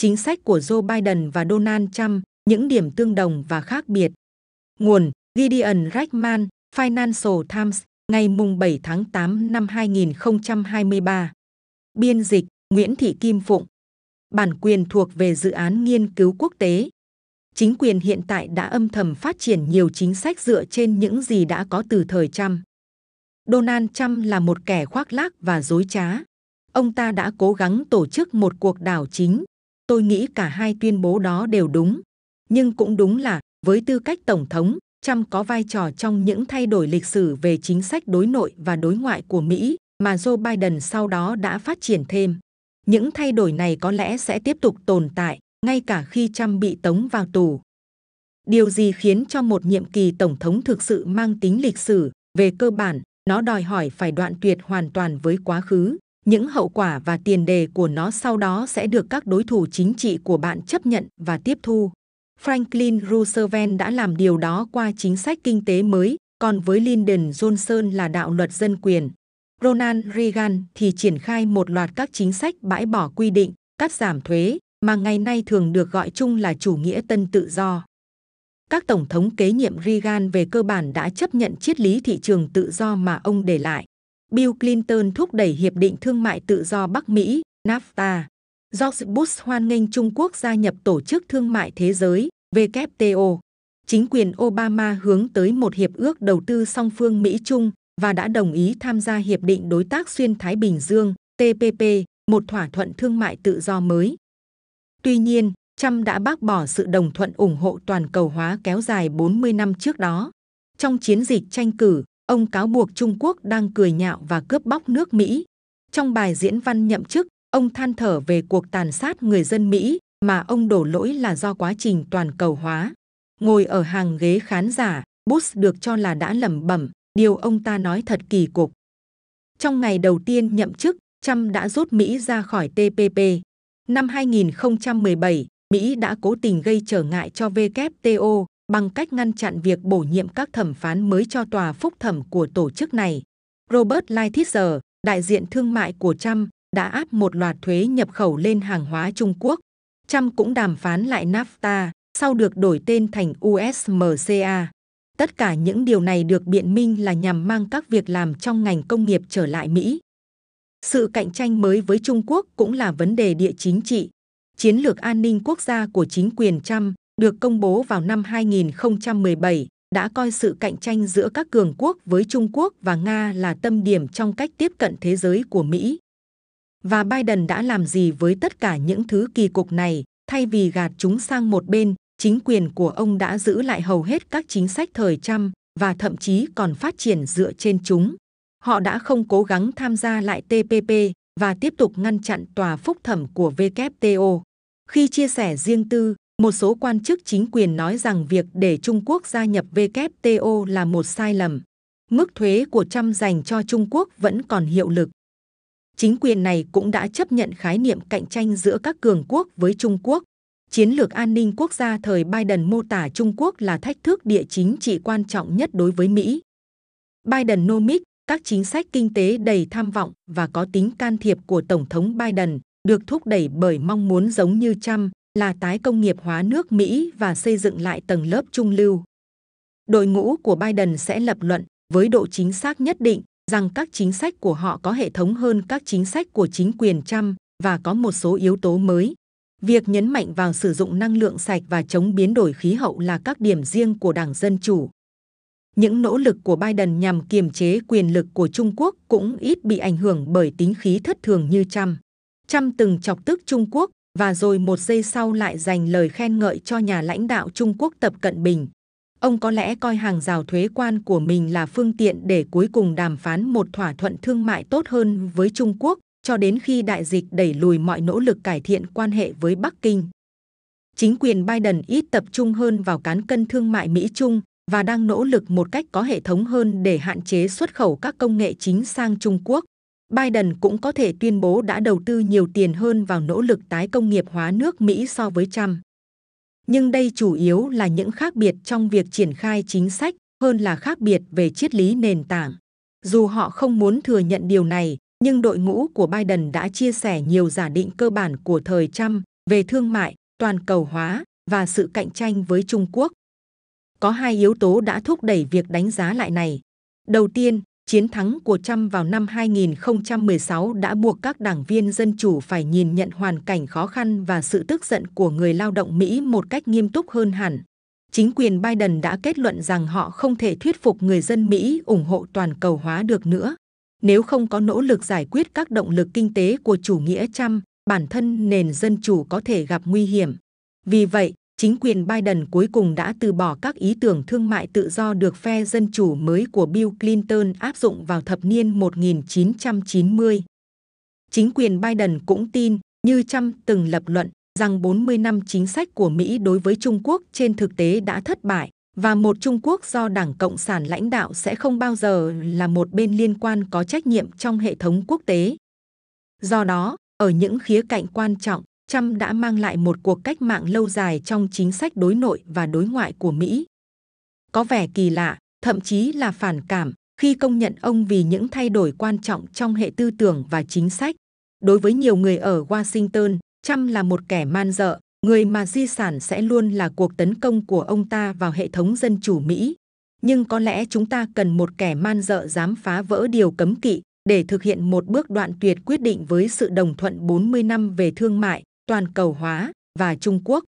chính sách của Joe Biden và Donald Trump, những điểm tương đồng và khác biệt. Nguồn Gideon Rachman, Financial Times, ngày 7 tháng 8 năm 2023. Biên dịch Nguyễn Thị Kim Phụng. Bản quyền thuộc về dự án nghiên cứu quốc tế. Chính quyền hiện tại đã âm thầm phát triển nhiều chính sách dựa trên những gì đã có từ thời Trump. Donald Trump là một kẻ khoác lác và dối trá. Ông ta đã cố gắng tổ chức một cuộc đảo chính. Tôi nghĩ cả hai tuyên bố đó đều đúng. Nhưng cũng đúng là, với tư cách Tổng thống, Trump có vai trò trong những thay đổi lịch sử về chính sách đối nội và đối ngoại của Mỹ mà Joe Biden sau đó đã phát triển thêm. Những thay đổi này có lẽ sẽ tiếp tục tồn tại, ngay cả khi Trump bị tống vào tù. Điều gì khiến cho một nhiệm kỳ tổng thống thực sự mang tính lịch sử? Về cơ bản, nó đòi hỏi phải đoạn tuyệt hoàn toàn với quá khứ. Những hậu quả và tiền đề của nó sau đó sẽ được các đối thủ chính trị của bạn chấp nhận và tiếp thu. Franklin Roosevelt đã làm điều đó qua chính sách kinh tế mới, còn với Lyndon Johnson là đạo luật dân quyền. Ronald Reagan thì triển khai một loạt các chính sách bãi bỏ quy định, cắt giảm thuế, mà ngày nay thường được gọi chung là chủ nghĩa tân tự do. Các tổng thống kế nhiệm Reagan về cơ bản đã chấp nhận triết lý thị trường tự do mà ông để lại. Bill Clinton thúc đẩy Hiệp định Thương mại Tự do Bắc Mỹ, NAFTA. George Bush hoan nghênh Trung Quốc gia nhập Tổ chức Thương mại Thế giới, WTO. Chính quyền Obama hướng tới một hiệp ước đầu tư song phương Mỹ-Trung và đã đồng ý tham gia Hiệp định Đối tác Xuyên Thái Bình Dương, TPP, một thỏa thuận thương mại tự do mới. Tuy nhiên, Trump đã bác bỏ sự đồng thuận ủng hộ toàn cầu hóa kéo dài 40 năm trước đó. Trong chiến dịch tranh cử, ông cáo buộc Trung Quốc đang cười nhạo và cướp bóc nước Mỹ. Trong bài diễn văn nhậm chức, ông than thở về cuộc tàn sát người dân Mỹ mà ông đổ lỗi là do quá trình toàn cầu hóa. Ngồi ở hàng ghế khán giả, Bush được cho là đã lẩm bẩm, điều ông ta nói thật kỳ cục. Trong ngày đầu tiên nhậm chức, Trump đã rút Mỹ ra khỏi TPP. Năm 2017, Mỹ đã cố tình gây trở ngại cho WTO bằng cách ngăn chặn việc bổ nhiệm các thẩm phán mới cho tòa phúc thẩm của tổ chức này. Robert Lighthizer, đại diện thương mại của Trump, đã áp một loạt thuế nhập khẩu lên hàng hóa Trung Quốc. Trump cũng đàm phán lại NAFTA, sau được đổi tên thành USMCA. Tất cả những điều này được biện minh là nhằm mang các việc làm trong ngành công nghiệp trở lại Mỹ. Sự cạnh tranh mới với Trung Quốc cũng là vấn đề địa chính trị. Chiến lược an ninh quốc gia của chính quyền Trump được công bố vào năm 2017 đã coi sự cạnh tranh giữa các cường quốc với Trung Quốc và Nga là tâm điểm trong cách tiếp cận thế giới của Mỹ. Và Biden đã làm gì với tất cả những thứ kỳ cục này, thay vì gạt chúng sang một bên, chính quyền của ông đã giữ lại hầu hết các chính sách thời Trump và thậm chí còn phát triển dựa trên chúng. Họ đã không cố gắng tham gia lại TPP và tiếp tục ngăn chặn tòa phúc thẩm của WTO. Khi chia sẻ riêng tư, một số quan chức chính quyền nói rằng việc để Trung Quốc gia nhập WTO là một sai lầm. Mức thuế của Trump dành cho Trung Quốc vẫn còn hiệu lực. Chính quyền này cũng đã chấp nhận khái niệm cạnh tranh giữa các cường quốc với Trung Quốc. Chiến lược an ninh quốc gia thời Biden mô tả Trung Quốc là thách thức địa chính trị quan trọng nhất đối với Mỹ. Biden nomic, các chính sách kinh tế đầy tham vọng và có tính can thiệp của Tổng thống Biden được thúc đẩy bởi mong muốn giống như Trump là tái công nghiệp hóa nước Mỹ và xây dựng lại tầng lớp trung lưu. Đội ngũ của Biden sẽ lập luận với độ chính xác nhất định rằng các chính sách của họ có hệ thống hơn các chính sách của chính quyền Trump và có một số yếu tố mới. Việc nhấn mạnh vào sử dụng năng lượng sạch và chống biến đổi khí hậu là các điểm riêng của Đảng Dân Chủ. Những nỗ lực của Biden nhằm kiềm chế quyền lực của Trung Quốc cũng ít bị ảnh hưởng bởi tính khí thất thường như Trump. Trump từng chọc tức Trung Quốc và rồi một giây sau lại dành lời khen ngợi cho nhà lãnh đạo Trung Quốc Tập Cận Bình. Ông có lẽ coi hàng rào thuế quan của mình là phương tiện để cuối cùng đàm phán một thỏa thuận thương mại tốt hơn với Trung Quốc, cho đến khi đại dịch đẩy lùi mọi nỗ lực cải thiện quan hệ với Bắc Kinh. Chính quyền Biden ít tập trung hơn vào cán cân thương mại Mỹ-Trung và đang nỗ lực một cách có hệ thống hơn để hạn chế xuất khẩu các công nghệ chính sang Trung Quốc. Biden cũng có thể tuyên bố đã đầu tư nhiều tiền hơn vào nỗ lực tái công nghiệp hóa nước Mỹ so với Trump. Nhưng đây chủ yếu là những khác biệt trong việc triển khai chính sách hơn là khác biệt về triết lý nền tảng. Dù họ không muốn thừa nhận điều này, nhưng đội ngũ của Biden đã chia sẻ nhiều giả định cơ bản của thời Trump về thương mại, toàn cầu hóa và sự cạnh tranh với Trung Quốc. Có hai yếu tố đã thúc đẩy việc đánh giá lại này. Đầu tiên, chiến thắng của Trump vào năm 2016 đã buộc các đảng viên dân chủ phải nhìn nhận hoàn cảnh khó khăn và sự tức giận của người lao động Mỹ một cách nghiêm túc hơn hẳn. Chính quyền Biden đã kết luận rằng họ không thể thuyết phục người dân Mỹ ủng hộ toàn cầu hóa được nữa. Nếu không có nỗ lực giải quyết các động lực kinh tế của chủ nghĩa Trump, bản thân nền dân chủ có thể gặp nguy hiểm. Vì vậy, chính quyền Biden cuối cùng đã từ bỏ các ý tưởng thương mại tự do được phe dân chủ mới của Bill Clinton áp dụng vào thập niên 1990. Chính quyền Biden cũng tin, như Trump từng lập luận, rằng 40 năm chính sách của Mỹ đối với Trung Quốc trên thực tế đã thất bại và một Trung Quốc do Đảng Cộng sản lãnh đạo sẽ không bao giờ là một bên liên quan có trách nhiệm trong hệ thống quốc tế. Do đó, ở những khía cạnh quan trọng, Trump đã mang lại một cuộc cách mạng lâu dài trong chính sách đối nội và đối ngoại của Mỹ. Có vẻ kỳ lạ, thậm chí là phản cảm khi công nhận ông vì những thay đổi quan trọng trong hệ tư tưởng và chính sách. Đối với nhiều người ở Washington, Trump là một kẻ man dợ, người mà di sản sẽ luôn là cuộc tấn công của ông ta vào hệ thống dân chủ Mỹ. Nhưng có lẽ chúng ta cần một kẻ man dợ dám phá vỡ điều cấm kỵ để thực hiện một bước đoạn tuyệt quyết định với sự đồng thuận 40 năm về thương mại, toàn cầu hóa và Trung Quốc.